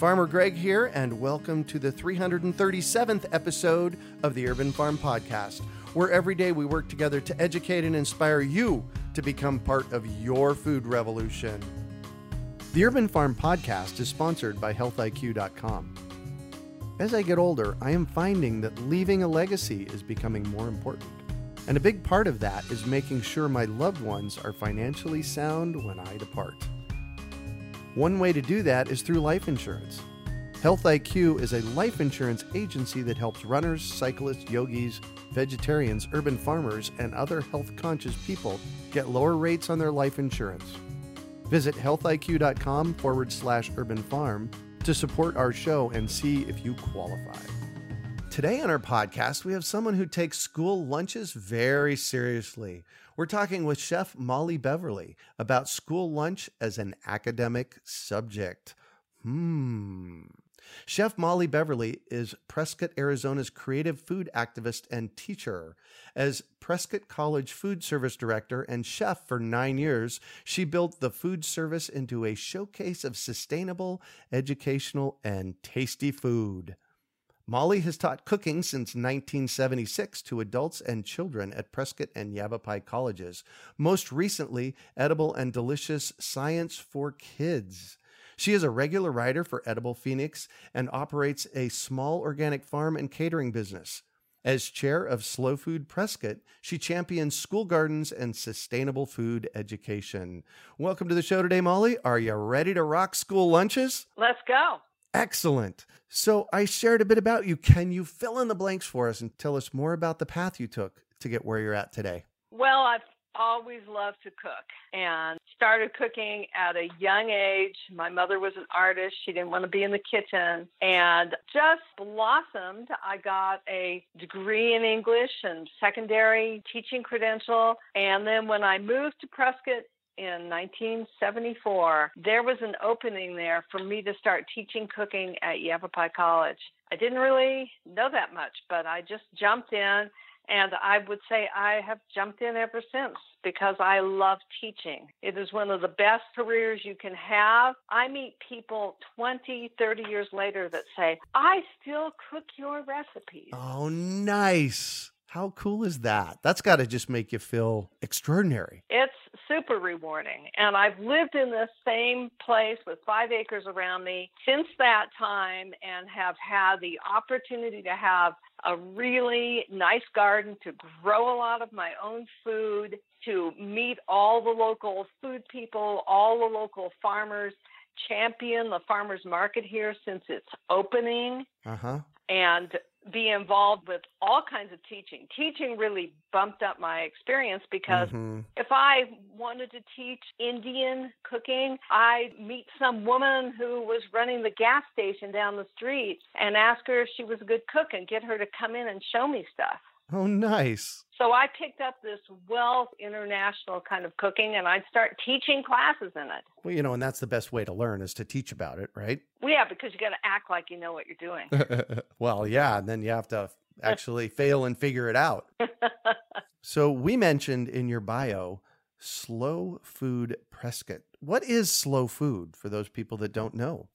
Farmer Greg here, and welcome to the 337th episode of the Urban Farm Podcast, where every day we work together to educate and inspire you to become part of your food revolution. The Urban Farm Podcast is sponsored by HealthIQ.com. As I get older, I am finding that leaving a legacy is becoming more important. And a big part of that is making sure my loved ones are financially sound when I depart. One way to do that is through life insurance. Health IQ is a life insurance agency that helps runners, cyclists, yogis, vegetarians, urban farmers, and other health conscious people get lower rates on their life insurance. Visit healthiq.com forward slash urban farm to support our show and see if you qualify. Today on our podcast, we have someone who takes school lunches very seriously. We're talking with Chef Molly Beverly about school lunch as an academic subject. Hmm. Chef Molly Beverly is Prescott, Arizona's creative food activist and teacher. As Prescott College Food Service Director and chef for nine years, she built the food service into a showcase of sustainable, educational, and tasty food. Molly has taught cooking since 1976 to adults and children at Prescott and Yavapai colleges, most recently, Edible and Delicious Science for Kids. She is a regular writer for Edible Phoenix and operates a small organic farm and catering business. As chair of Slow Food Prescott, she champions school gardens and sustainable food education. Welcome to the show today, Molly. Are you ready to rock school lunches? Let's go. Excellent. So I shared a bit about you. Can you fill in the blanks for us and tell us more about the path you took to get where you're at today? Well, I've always loved to cook and started cooking at a young age. My mother was an artist. She didn't want to be in the kitchen and just blossomed. I got a degree in English and secondary teaching credential. And then when I moved to Prescott in 1974, there was an opening there for me to start teaching cooking at Yavapai College. I didn't really know that much, but I just jumped in. And I would say I have jumped in ever since because I love teaching. It is one of the best careers you can have. I meet people 20, 30 years later that say, I still cook your recipes. Oh, nice. How cool is that? That's got to just make you feel extraordinary. It's super rewarding. And I've lived in the same place with five acres around me since that time and have had the opportunity to have a really nice garden to grow a lot of my own food, to meet all the local food people, all the local farmers, champion the farmers market here since its opening. Uh-huh. And be involved with all kinds of teaching. Teaching really bumped up my experience because mm-hmm. if I wanted to teach Indian cooking, I'd meet some woman who was running the gas station down the street and ask her if she was a good cook and get her to come in and show me stuff. Oh, nice. So I picked up this wealth international kind of cooking and I'd start teaching classes in it. Well, you know, and that's the best way to learn is to teach about it, right? Well, yeah, because you got to act like you know what you're doing. well, yeah, and then you have to actually fail and figure it out. so we mentioned in your bio Slow Food Prescott. What is Slow Food for those people that don't know?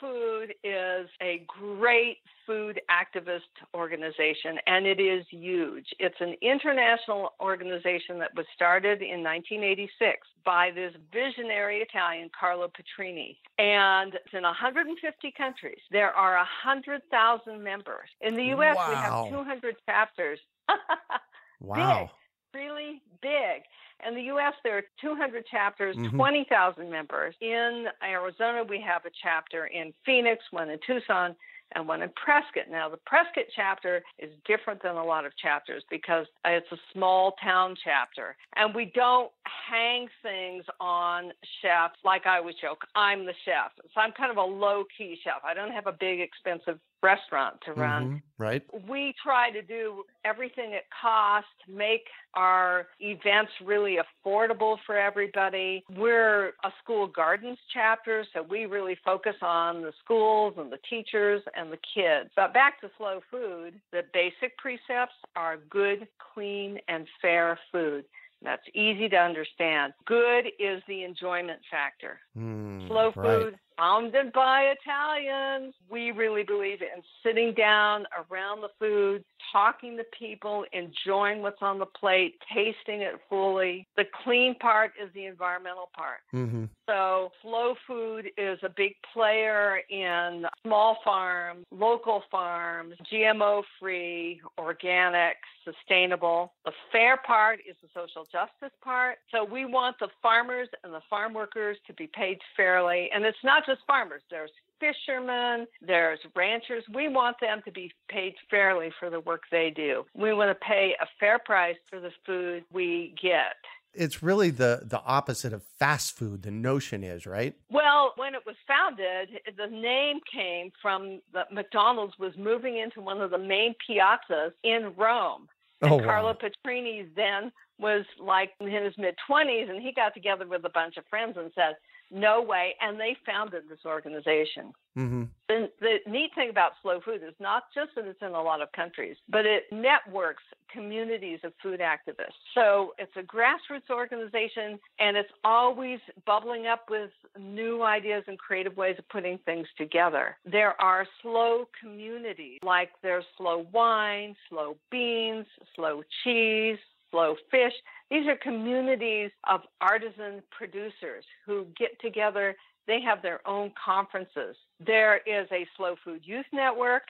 Food is a great food activist organization, and it is huge. It's an international organization that was started in 1986 by this visionary Italian, Carlo Petrini. And it's in 150 countries. There are 100,000 members. In the U.S., wow. we have 200 chapters. wow. Big, really big. In the U.S., there are 200 chapters, Mhm. 20,000 members. In Arizona, we have a chapter in Phoenix, one in Tucson, and one in Prescott. Now, the Prescott chapter is different than a lot of chapters because it's a small town chapter. And we don't hang things on chefs like I would joke, I'm the chef. So I'm kind of a low key chef. I don't have a big, expensive restaurant to run Mhm, Right? we try to do everything at cost, make our events really affordable for everybody. We're a school gardens chapter, so we really focus on the schools and the teachers and the kids. But back to slow food, the basic precepts are good, clean, and fair food. That's easy to understand. Good is the enjoyment factor. Mm, Slow right. Founded by Italians. We really believe in sitting down around the food, talking to people, enjoying what's on the plate, tasting it fully. The clean part is the environmental part. hmm So, slow food is a big player in small farms, local farms, GMO free, organic, sustainable. The fair part is the social justice part. So, we want the farmers and the farm workers to be paid fairly. And it's not just farmers, there's fishermen, there's ranchers. We want them to be paid fairly for the work they do. We want to pay a fair price for the food we get. It's really the the opposite of fast food. The notion is right. Well, when it was founded, the name came from the McDonald's was moving into one of the main piazzas in Rome. Oh, and Oh, Carlo wow. Petrini then was like in his mid 20s, and he got together with a bunch of friends and said, No way. And they founded this organization. hmm The, the neat thing about slow food is not just that it's in a lot of countries, but it networks communities of food activists. So it's a grassroots organization and it's always bubbling up with new ideas and creative ways of putting things together. There are slow communities like there's slow wine, slow beans, slow cheese, slow fish. These are communities of artisan producers who get together they have their own conferences. There is a Slow Food Youth Network,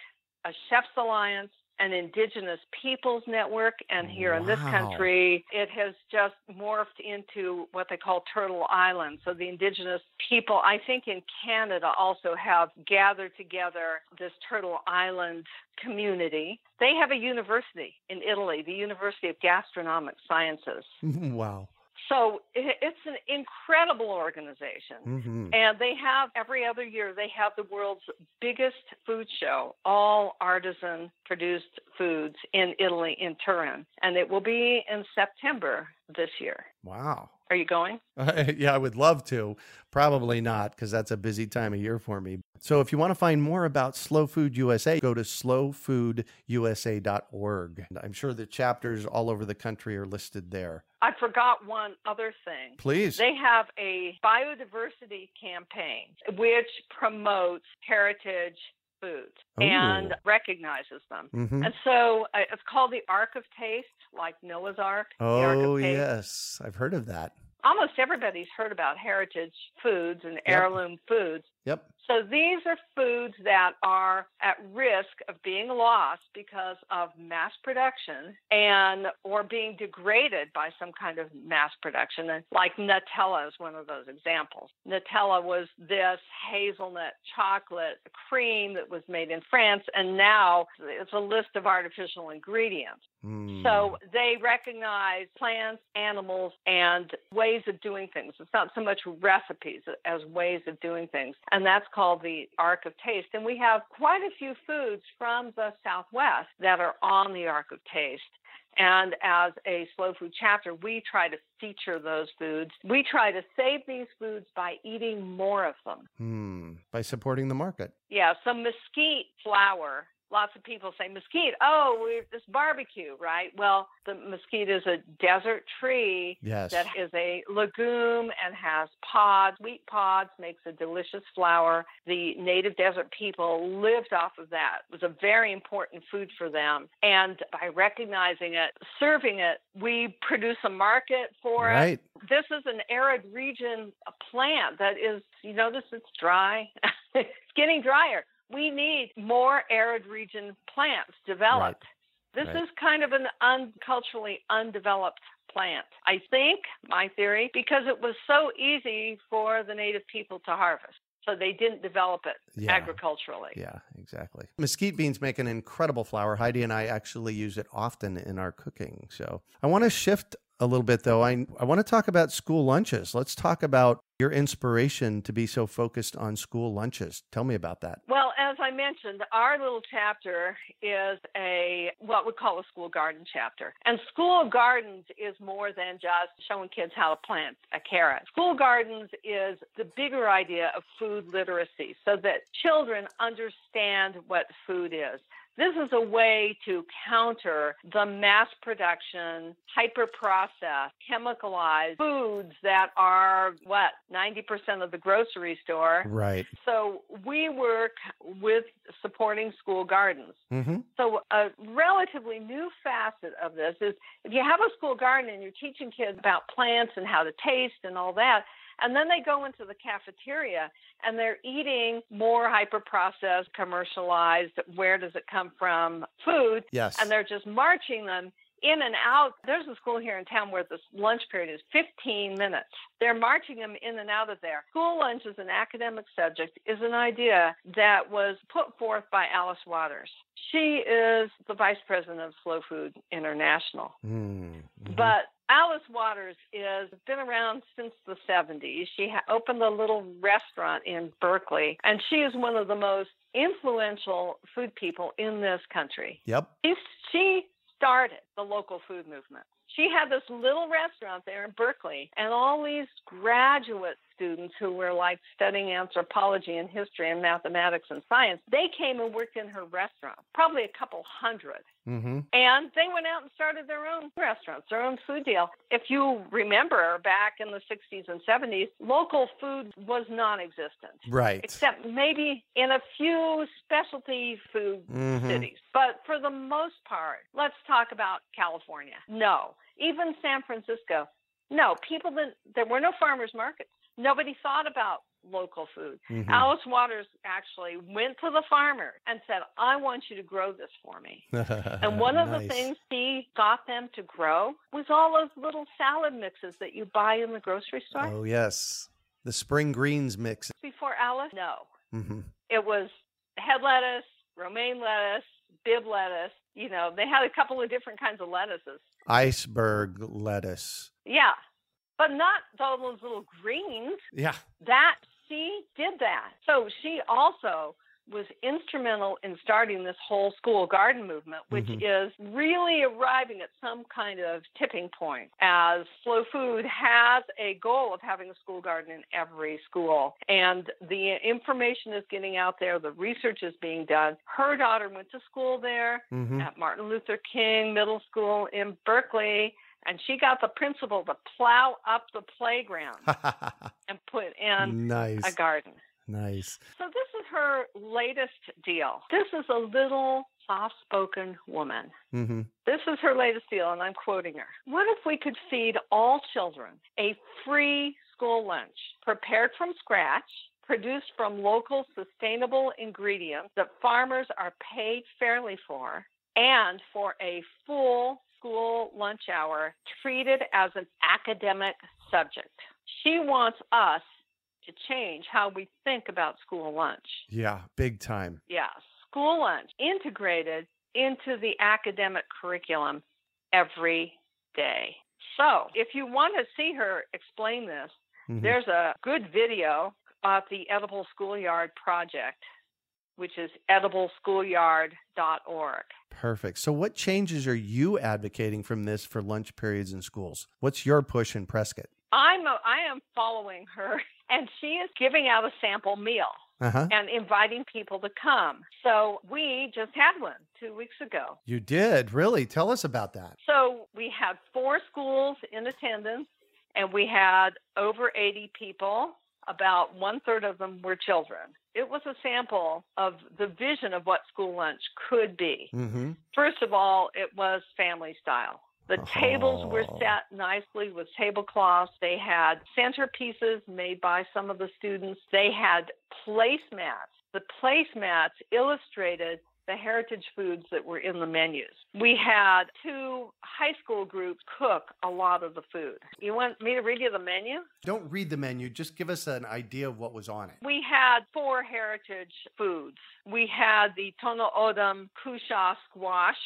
a Chefs Alliance, an Indigenous Peoples Network, and here in this country, it has just morphed into what they call Turtle Island. So the Indigenous people, I think in Canada, also have gathered together this Turtle Island community. They have a university in Italy, the University of Gastronomic Sciences. wow. So it's an incredible organization. hmm And they have every other year, they have the world's biggest food show, all artisan produced foods in Italy, in Turin. And it will be in September this year. Wow. Are you going? yeah, I would love to. Probably not because that's a busy time of year for me. So if you want to find more about Slow Food USA, go to slowfoodusa.org. I'm sure the chapters all over the country are listed there. I forgot one other thing. Please. They have a biodiversity campaign which promotes heritage foods and recognizes them. Mhm. And so uh, it's called the Ark of Taste, like Noah's Ark. the Ark Oh, yes. I've heard of that. Almost everybody's heard about heritage foods and heirloom foods. Yep. So these are foods that are at risk of being lost because of mass production and or being degraded by some kind of mass production. And like Nutella is one of those examples. Nutella was this hazelnut chocolate cream that was made in France and now it's a list of artificial ingredients. Mm. So they recognize plants, animals, and ways of doing things. It's not so much recipes as ways of doing things. And that's called the Ark of Taste. And we have quite a few foods from the Southwest that are on the Ark of Taste. And as a slow food chapter, we try to feature those foods. We try to save these foods by eating more of them. Hmm. By supporting the market. Yeah, so mesquite flour lots of people say mesquite. Oh, this barbecue, right? Well, the mesquite is a desert tree yes. that is a legume and has pods, wheat pods, makes a delicious flour. The native desert people lived off of that. It was a very important food for them. And by recognizing it, serving it, we produce a market for right. it. This is an arid region plant that is, you notice it's dry. it's getting drier we need more arid region plants developed. Right. This right. is kind of an unculturally undeveloped plant. I think, my theory, because it was so easy for the native people to harvest. So they didn't develop it yeah. agriculturally. Yeah, exactly. Mesquite beans make an incredible flour. Heidi and I actually use it often in our cooking. So I want to shift a little bit though. I I want to talk about school lunches. Let's talk about your inspiration to be so focused on school lunches. Tell me about that. Well, as I mentioned, our little chapter is a what we call a school garden chapter. And school gardens is more than just showing kids how to plant a carrot. School gardens is the bigger idea of food literacy so that children understand what food is. This is a way to counter the mass production, hyper processed, chemicalized foods that are what, 90% of the grocery store. Right. So we work with supporting school gardens. Mm-hmm. So a relatively new facet of this is if you have a school garden and you're teaching kids about plants and how to taste and all that, and then they go into the cafeteria and they're eating more hyper processed, commercialized, where does it come from food. Yes. And they're just marching them in and out. There's a school here in town where the lunch period is 15 minutes. They're marching them in and out of there. School lunch as an academic subject is an idea that was put forth by Alice Waters. She is the vice president of Slow Food International. Mm-hmm. But Alice Waters is been around since the 70s. She ha- opened a little restaurant in Berkeley, and she is one of the most influential food people in this country. Yep. She, she started the local food movement. She had this little restaurant there in Berkeley, and all these graduate students who were like studying anthropology and history and mathematics and science, they came and worked in her restaurant, probably a couple 100 mm-hmm. And they went out and started their own restaurants, their own food deal. If you remember back in the 60s and 70s, local food was non existent. Right. Except maybe in a few specialty food mm-hmm. cities. But for the most part, let's talk about California. No. Even San Francisco. No, people didn't, there were no farmers markets nobody thought about local food. Mm-hmm. Alice Waters actually went to the farmer and said, I want you to grow this for me. and one of nice. the things he got them to grow was all those little salad mixes that you buy in the grocery store. Oh, yes. The spring greens mix. Before Alice? No. Mm-hmm. It was head lettuce, romaine lettuce, bib lettuce. You know, they had a couple of different kinds of lettuces. Iceberg lettuce. Yeah but not all those little greens. Yeah. That she did that. So she also was instrumental in starting this whole school garden movement, which mm-hmm. is really arriving at some kind of tipping point as Slow Food has a goal of having a school garden in every school. And the information is getting out there, the research is being done. Her daughter went to school there mm-hmm. at Martin Luther King Middle School in Berkeley and she got the principal to plow up the playground and put in nice. a garden. Nice. So this is her latest deal. This is a little soft-spoken woman. Mm-hmm. This is her latest deal, and I'm quoting her. What if we could feed all children a free school lunch prepared from scratch? Produced from local sustainable ingredients that farmers are paid fairly for, and for a full school lunch hour treated as an academic subject. She wants us to change how we think about school lunch. Yeah, big time. Yeah, school lunch integrated into the academic curriculum every day. So, if you want to see her explain this, mm-hmm. there's a good video of the Edible Schoolyard Project which is edibleschoolyard.org. Perfect. So, what changes are you advocating from this for lunch periods in schools? What's your push in Prescott? I'm a, I am following her, and she is giving out a sample meal. Uh-huh. and inviting people to come. So we just had one two weeks ago. You did. Really? Tell us about that. So we had four schools in attendance, and we had over 80 people. About one third of them were children. It was a sample of the vision of what school lunch could be. Mhm. First of all, it was family style. The tables were Oh. set nicely with tablecloths. They had centerpieces made by some of the students. They had placemats. The placemats illustrated the heritage foods that were in the menus. We had two high school groups cook a lot of the food. You want me to read you the menu? Don't read the menu. Just give us an idea of what was on it. We had four heritage foods. We had the Tohono O'odham Cushaw squash,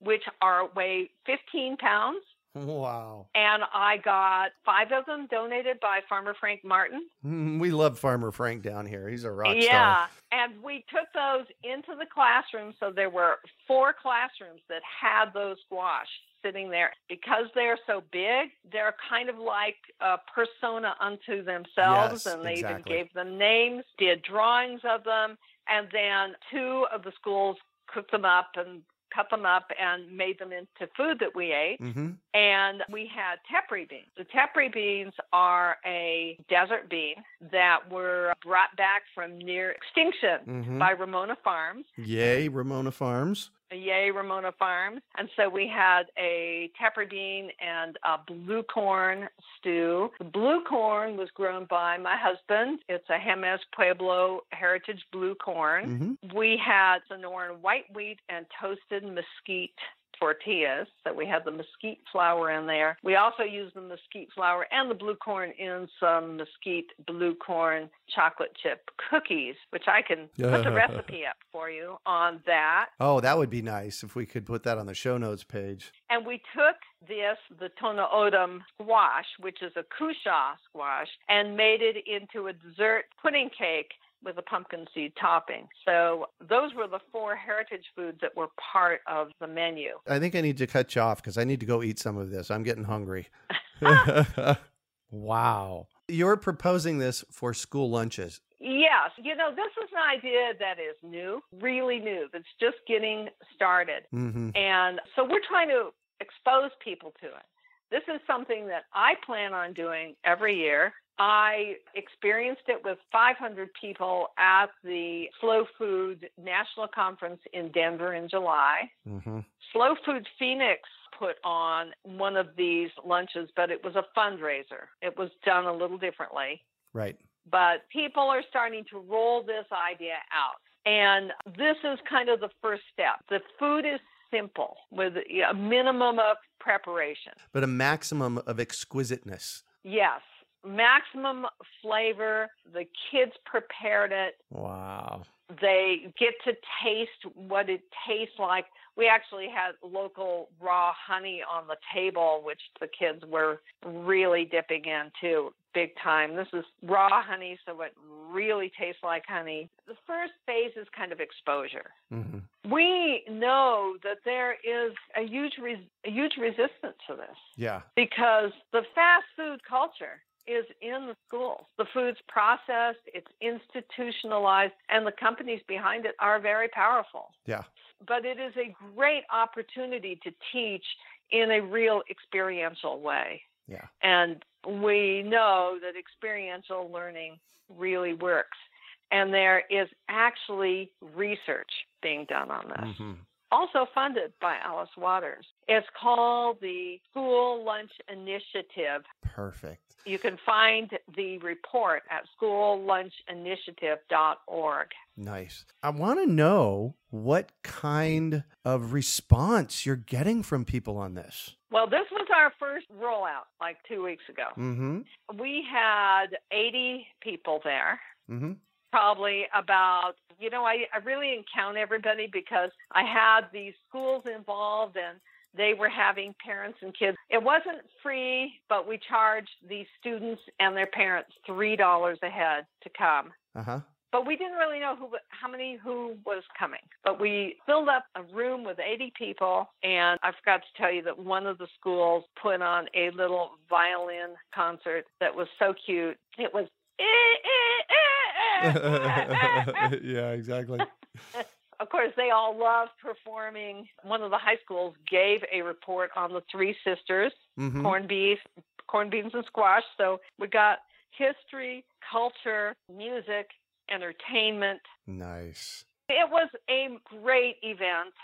which are weigh 15 pounds. Wow. And I got five of them donated by Farmer Frank Martin. Mm, We love Farmer Frank down here. He's a rock yeah. star. And we took those into the classroom. So there were four classrooms that had those squash sitting there. Because they're so big, they're kind of like a persona unto themselves. Yes, and they exactly. even gave them names, did drawings of them. And then two of the schools cooked them up and cut them up and made them into food that we ate Mm-hmm. and we had tepary beans. The tepary beans are a desert bean that were brought back from near extinction Mm-hmm. by Ramona Farms. Yay, Ramona Farms. Yay, Ramona Farms. And so we had a bean and a blue corn stew. The blue corn was grown by my husband. It's a Jemez Pueblo heritage blue corn. Mm-hmm. We had Sonoran white wheat and toasted mesquite tortillas. So we had the mesquite flour in there. We also used the mesquite flour and the blue corn in some mesquite blue corn chocolate chip cookies, which I can put the recipe up for you on that. Oh, that would be nice if we could put that on the show notes page. And we took this, the Tohono O'odham squash, which is a cushaw squash, and made it into a dessert pudding cake with a pumpkin seed topping. So those were the four heritage foods that were part of the menu. I think I need to cut you off because I need to go eat some of this. I'm getting hungry. wow. You're proposing this for school lunches. Yes, you know, this is an idea that is new, really new, that's just getting started. Mm-hmm. And so we're trying to expose people to it. This is something that I plan on doing every year. I experienced it with 500 people at the Slow Food National Conference in Denver in July. Mm-hmm. Slow Food Phoenix put on one of these lunches, but it was a fundraiser. It was done a little differently Right. but people are starting to roll this idea out. And this is kind of the first step. The food is simple with a minimum of preparation. But a maximum of exquisiteness. Yes, maximum flavor. The kids prepared it. Wow. They get to taste what it tastes like. We actually had local raw honey on the table, which the kids were really dipping into big time. This is raw honey, so it really tastes like honey. The first phase is kind of exposure. Mm-hmm. We know that there is a huge, res- a huge resistance to this Yeah. because the fast food culture is in the schools. The food's processed, it's institutionalized, and the companies behind it are very powerful. Yeah. But it is a great opportunity to teach in a real experiential way. Yeah. And we know that experiential learning really works. And there is actually research being done on this Mm-hmm. also funded by Alice Waters. It's called the School Lunch Initiative. Perfect. You can find the report at schoollunchininitiative.org. Nice. I want to know what kind of response you're getting from people on this. Well, this was our first rollout like two weeks ago. Mm-hmm. We had 80 people there. Mm-hmm. Probably about, you know, I, I really didn't count everybody because I had these schools involved and they were having parents and kids. It wasn't free, but we charged these students and their parents $3 a head to come. Uh-huh. But we didn't really know who, how many who was coming. But we filled up a room with 80 people, and I forgot to tell you that one of the schools put on a little violin concert that was so cute. It was. "Eh, eh, eh, yeah, exactly. of course, they all loved performing. One of the high schools gave a report on the three sisters, Mhm. corned beef, corned beans, and squash. So we got history, culture, music, entertainment. Nice. It was a great event.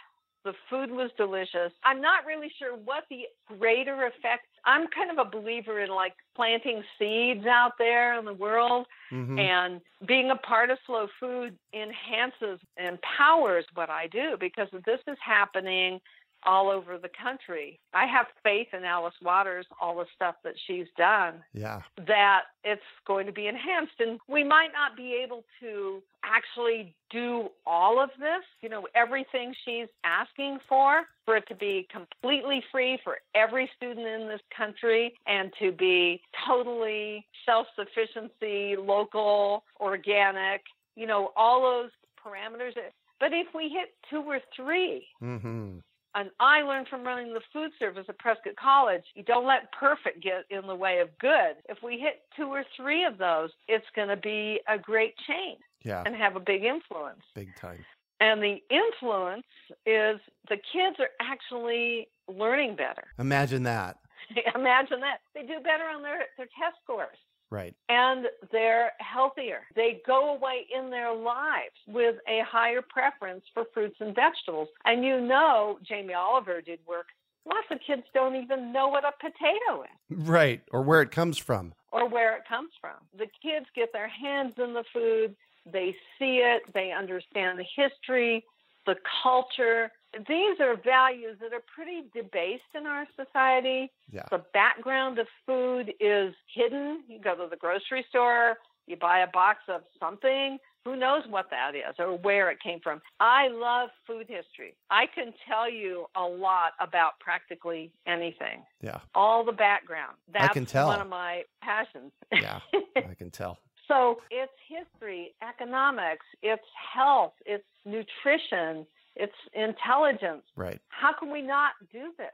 The food was delicious. I'm not really sure what the greater effect. I'm kind of a believer in like planting seeds out there in the world Mhm. and being a part of slow food enhances empowers what I do because this is happening all over the country. I have faith in Alice Waters, all the stuff that she's done Yeah. that it's going to be enhanced. And we might not be able to actually do all of this, you know, everything she's asking for, for it to be completely free for every student in this country and to be totally self sufficiency, local, organic, you know, all those parameters. But if we hit two or three, Mhm. And I learned from running the food service at Prescott College, you don't let perfect get in the way of good. If we hit two or three of those, it's going to be a great change Yeah. and have a big influence. Big time. And the influence is the kids are actually learning better. Imagine that. Imagine that. They do better on their, their test scores Right. and they're healthier. They go away in their lives with a higher preference for fruits and vegetables. And you know, Jamie Oliver did work. Lots of kids don't even know what a potato is Right. Or where it comes from. or where it comes from. The kids get their hands in the food, they see it, they understand the history, the culture. These are values that are pretty debased in our society. Yeah. The background of food is hidden. You go to the grocery store, you buy a box of something, who knows what that is or where it came from. I love food history. I can tell you a lot about practically anything Yeah. all the background. That's can tell. one of my passions. Yeah. I can tell. so it's history, economics, it's health, it's nutrition, it's intelligence. Right. How can we not do this?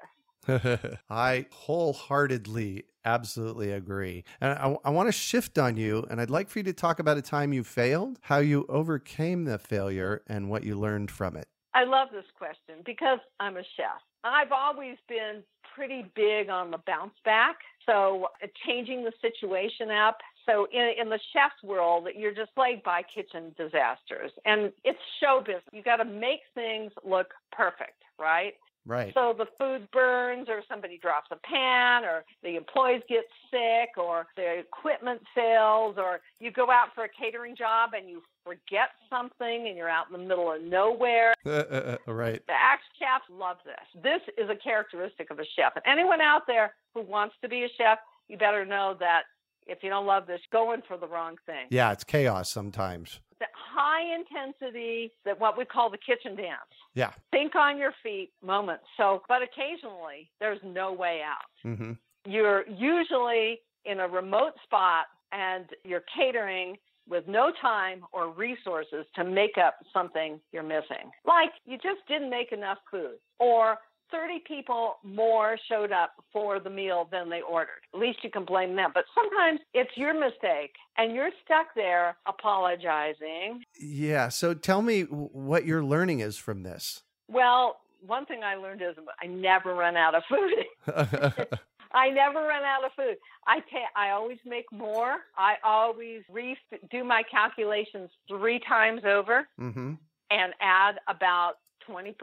I wholeheartedly, absolutely agree. And I, I want to shift on you, and I'd like for you to talk about a time you failed, how you overcame the failure, and what you learned from it. I love this question because I'm a chef. I've always been pretty big on the bounce back. So uh, changing the situation up. So in, in the chef's world, you're just plagued by kitchen disasters and it's show business. You got to make things look perfect, right? Right. So the food burns, or somebody drops a pan, or the employees get sick, or the equipment fails, or you go out for a catering job and you forget something and you're out in the middle of nowhere. Uh, uh, uh, right. The axe chefs love this. This is a characteristic of a chef. And anyone out there who wants to be a chef, you better know that if you don't love this, going for the wrong thing. Yeah, it's chaos sometimes. The high intensity, that what we call the kitchen dance. Yeah. Think on your feet moments. So, but occasionally there's no way out. Mm-hmm. You're usually in a remote spot and you're catering with no time or resources to make up something you're missing. Like you just didn't make enough food or 30 people more showed up for the meal than they ordered. At least you can blame them. But sometimes it's your mistake and you're stuck there apologizing. Yeah. So tell me what your learning is from this. Well, one thing I learned is I never run out of food. I never run out of food. I ta- I always make more. I always re- do my calculations three times over mm-hmm. and add about 20%.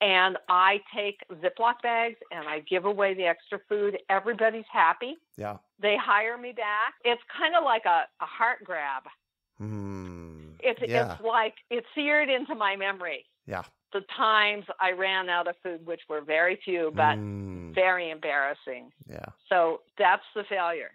And I take Ziploc bags and I give away the extra food. Everybody's happy. Yeah. They hire me back. It's kind of like a, a heart grab. Mm. It's, yeah. it's like it's seared into my memory. Yeah. The times I ran out of food, which were very few, but Mm. very embarrassing. Yeah. So that's the failure.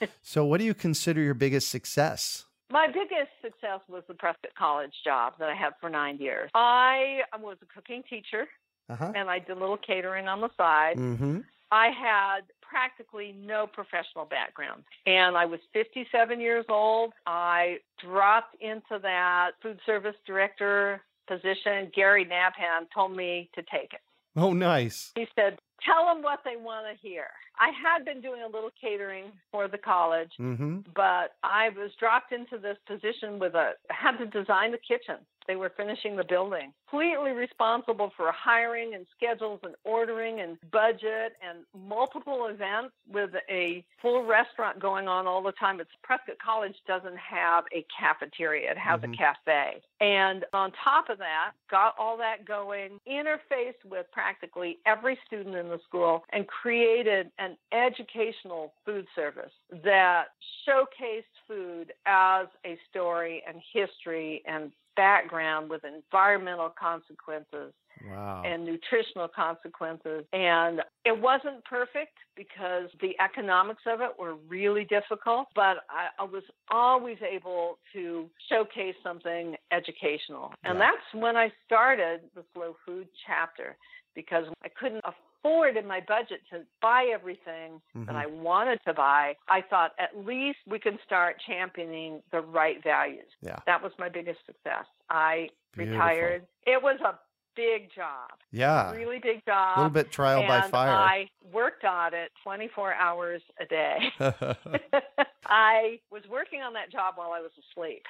So what do you consider your biggest success? My biggest success was the Prescott College job that I had for nine years. I was a cooking teacher Uh-huh. and I did a little catering on the side. Mm-hmm. I had practically no professional background. And I was 57 years old. I dropped into that food service director position. Gary Nabhan told me to take it. Oh, nice. He said, tell them what they want to hear. I had been doing a little catering for the college, Mm-hmm. but I was dropped into this position with a had to design the kitchen. They were finishing the building. Completely responsible for hiring and schedules and ordering and budget and multiple events with a full restaurant going on all the time. It's Prescott College doesn't have a cafeteria. It has Mhm. a cafe. And on top of that, got all that going, interfaced with practically every student in the school and created an educational food service that showcased food as a story and history and background with environmental consequences Wow. and nutritional consequences. And it wasn't perfect because the economics of it were really difficult, but I, I was always able to showcase something educational. And Yeah. that's when I started the slow food chapter because I couldn't afford in my budget to buy everything Mhm. that I wanted to buy. I thought at least we can start championing the right values. Yeah. That was my biggest success. I Beautiful. retired. It was a big job, Yeah. really big job. A little bit trial by fire. I worked on it 24 hours a day. I was working on that job while I was asleep.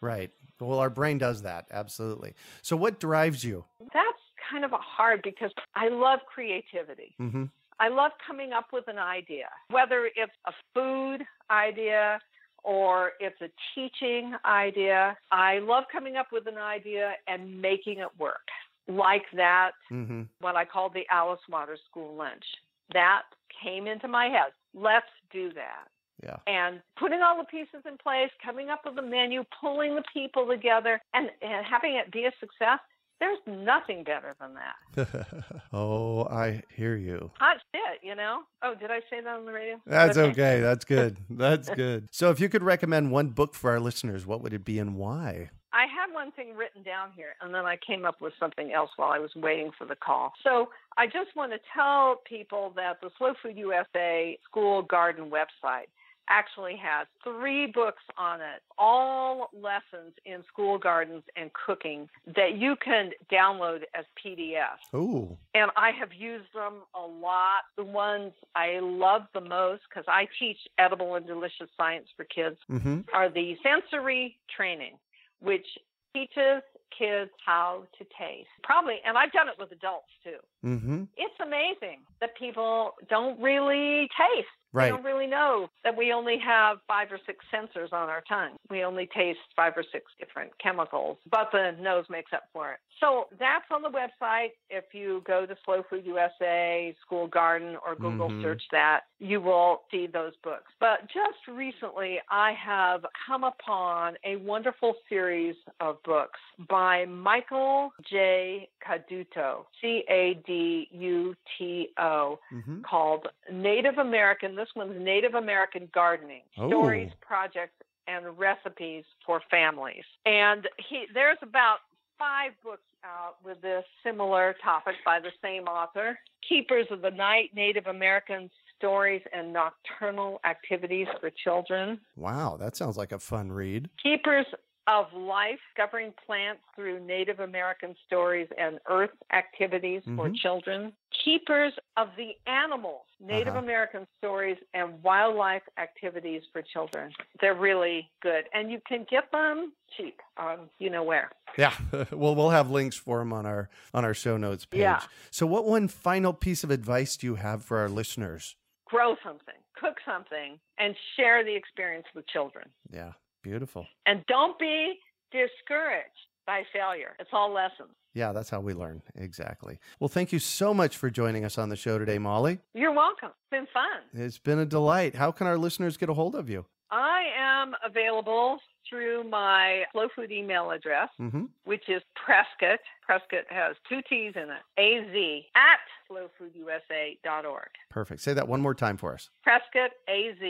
right. Well, our brain does that. Absolutely. So, what drives you? That's kind of a hard because I love creativity. Mm-hmm. I love coming up with an idea, whether it's a food idea or it's a teaching idea. I love coming up with an idea and making it work. Like that, Mm-hmm. what I called the Alice Waters School Lunch. That came into my head. Let's do that. Yeah. And putting all the pieces in place, coming up with a menu, pulling the people together, and, and having it be a success. There's nothing better than that. oh, I hear you. Hot shit, you know? Oh, did I say that on the radio? That's okay. That's good. That's good. So, if you could recommend one book for our listeners, what would it be and why? I had one thing written down here, and then I came up with something else while I was waiting for the call. So I just want to tell people that the Slow Food USA School Garden website actually has three books on it, all lessons in school gardens and cooking that you can download as PDFs. Oh, And I have used them a lot. The ones I love the most, because I teach edible and delicious science for kids, mm-hmm. are the sensory training, which teaches kids how to taste. Probably, and I've done it with adults too. Mm-hmm. It's amazing that people don't really taste. Right. don't really know that we only have five or six sensors on our tongue. We only taste five or six different chemicals, but the nose makes up for it. So that's on the website. If you go to Slow Food USA, School Garden, or Google Mhm. search that, you will see those books. But just recently, I have come upon a wonderful series of books by Michael J. Caduto, C A D U T O Mm-hmm. called Native American. This one's Native American Gardening Stories, Oh. Projects, and Recipes for Families. And he there's about five books out with this similar topic by the same author. Keepers of the Night, Native American Stories and Nocturnal Activities for Children. Wow, that sounds like a fun read. Keepers of Life, Discovering Plants Through Native American Stories and Earth Activities for Mhm. Children. Keepers of the Animals, Native Uh-huh. American Stories and Wildlife Activities for Children. They're really good. And you can get them cheap on you know where. Yeah. well, we'll have links for them on our on our show notes page. Yeah. So, what one final piece of advice do you have for our listeners? Grow something, cook something, and share the experience with children. Yeah. Beautiful. And don't be discouraged by failure. It's all lessons. Yeah, that's how we learn. Exactly. Well, thank you so much for joining us on the show today, Molly. You're welcome. It's been fun. It's been a delight. How can our listeners get a hold of you? I am available through my Slow Food email address, Mm-hmm. which is Prescott. Prescott has two T's in it. Az at slowfoodusa.org. Perfect. Say that one more time for us. Prescott Az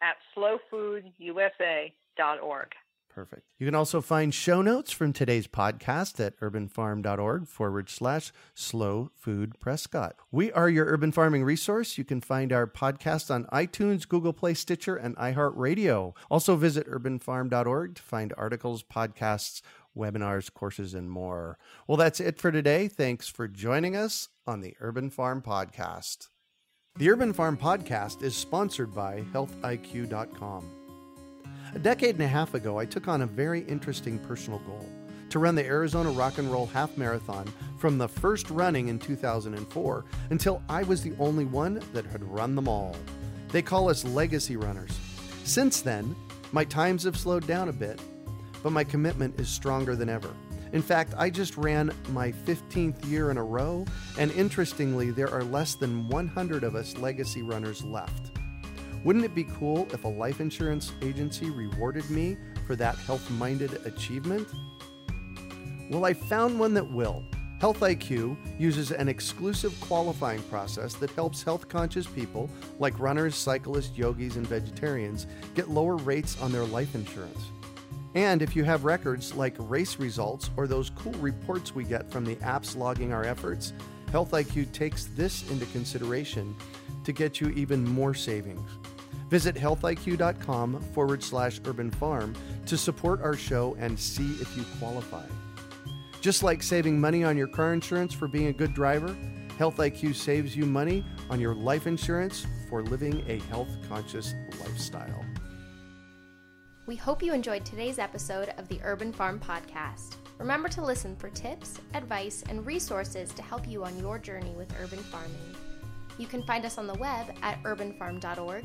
at slowfoodusa.org. Perfect. You can also find show notes from today's podcast at urbanfarm.org forward slash slow food Prescott. We are your urban farming resource. You can find our podcast on iTunes, Google Play, Stitcher, and iHeartRadio. Also visit urbanfarm.org to find articles, podcasts, webinars, courses, and more. Well, that's it for today. Thanks for joining us on the Urban Farm Podcast. The Urban Farm Podcast is sponsored by healthiq.com. A decade and a half ago, I took on a very interesting personal goal to run the Arizona Rock and Roll Half Marathon from the first running in 2004 until I was the only one that had run them all. They call us legacy runners. Since then, my times have slowed down a bit, but my commitment is stronger than ever. In fact, I just ran my 15th year in a row, and interestingly, there are less than 100 of us legacy runners left. Wouldn't it be cool if a life insurance agency rewarded me for that health minded achievement? Well, I found one that will. Health IQ uses an exclusive qualifying process that helps health conscious people like runners, cyclists, yogis, and vegetarians get lower rates on their life insurance. And if you have records like race results or those cool reports we get from the apps logging our efforts, Health IQ takes this into consideration to get you even more savings. Visit healthiq.com forward slash urban farm to support our show and see if you qualify. Just like saving money on your car insurance for being a good driver, Health IQ saves you money on your life insurance for living a health conscious lifestyle. We hope you enjoyed today's episode of the Urban Farm Podcast. Remember to listen for tips, advice, and resources to help you on your journey with urban farming. You can find us on the web at urbanfarm.org